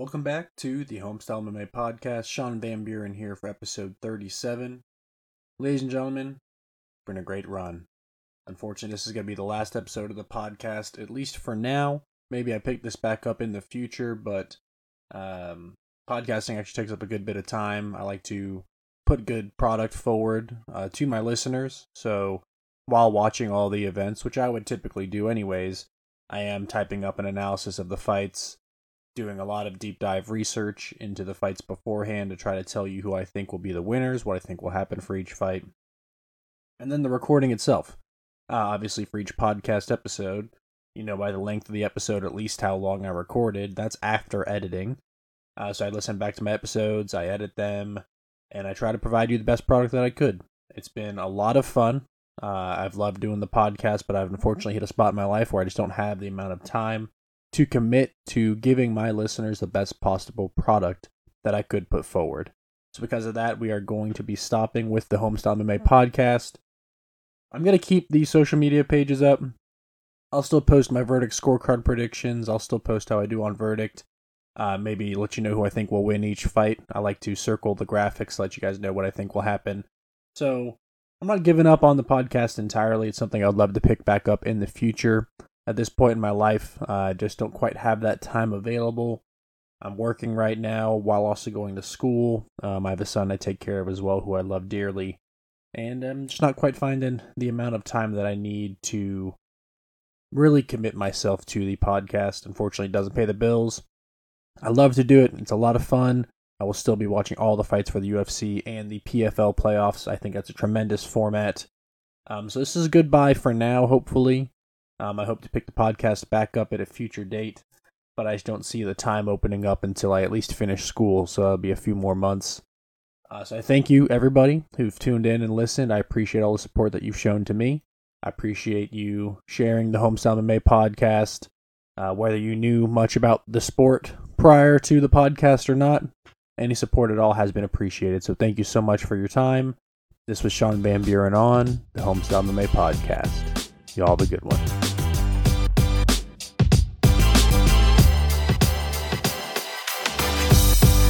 Welcome back to the Homestyle MMA podcast. Sean Van Buren here for episode 37. Ladies and gentlemen, it's been a great run. Unfortunately, this is going to be the last episode of the podcast, at least for now. Maybe I pick this back up in the future, but um, podcasting actually takes up a good bit of time. I like to put good product forward uh, to my listeners. So while watching all the events, which I would typically do anyways, I am typing up an analysis of the fights, doing a lot of deep dive research into the fights beforehand to try to tell you who I think will be the winners, what I think will happen for each fight, and then the recording itself. Uh, obviously, for each podcast episode, you know by the length of the episode at least how long I recorded. That's after editing. Uh, so I listen back to my episodes, I edit them, and I try to provide you the best product that I could. It's been a lot of fun. Uh, I've loved doing the podcast, but I've unfortunately hit a spot in my life where I just don't have the amount of time to commit to giving my listeners the best possible product that I could put forward. So, because of that, we are going to be stopping with the Homestyle MMA podcast. I'm going to keep these social media pages up. I'll still post my verdict scorecard predictions. I'll still post how I do on verdict. Uh, maybe let you know who I think will win each fight. I like to circle the graphics, let you guys know what I think will happen. So I'm not giving up on the podcast entirely. It's something I'd love to pick back up in the future. At this point in my life, uh, I just don't quite have that time available. I'm working right now while also going to school. Um, I have a son I take care of as well, who I love dearly. And I'm just not quite finding the amount of time that I need to really commit myself to the podcast. Unfortunately, it doesn't pay the bills. I love to do it. It's a lot of fun. I will still be watching all the fights for the UFC and the PFL playoffs. I think that's a tremendous format. Um, so this is goodbye for now, hopefully. Um, I hope to pick the podcast back up at a future date, but I just don't see the time opening up until I at least finish school, so it'll be a few more months. Uh, so I thank you, everybody who've tuned in and listened. I appreciate all the support that you've shown to me. I appreciate you sharing the Homestyle MMA podcast, uh, whether you knew much about the sport prior to the podcast or not. Any support at all has been appreciated. So thank you so much for your time. This was Sean Van Buren on the Homestyle MMA podcast. Y'all have a good one.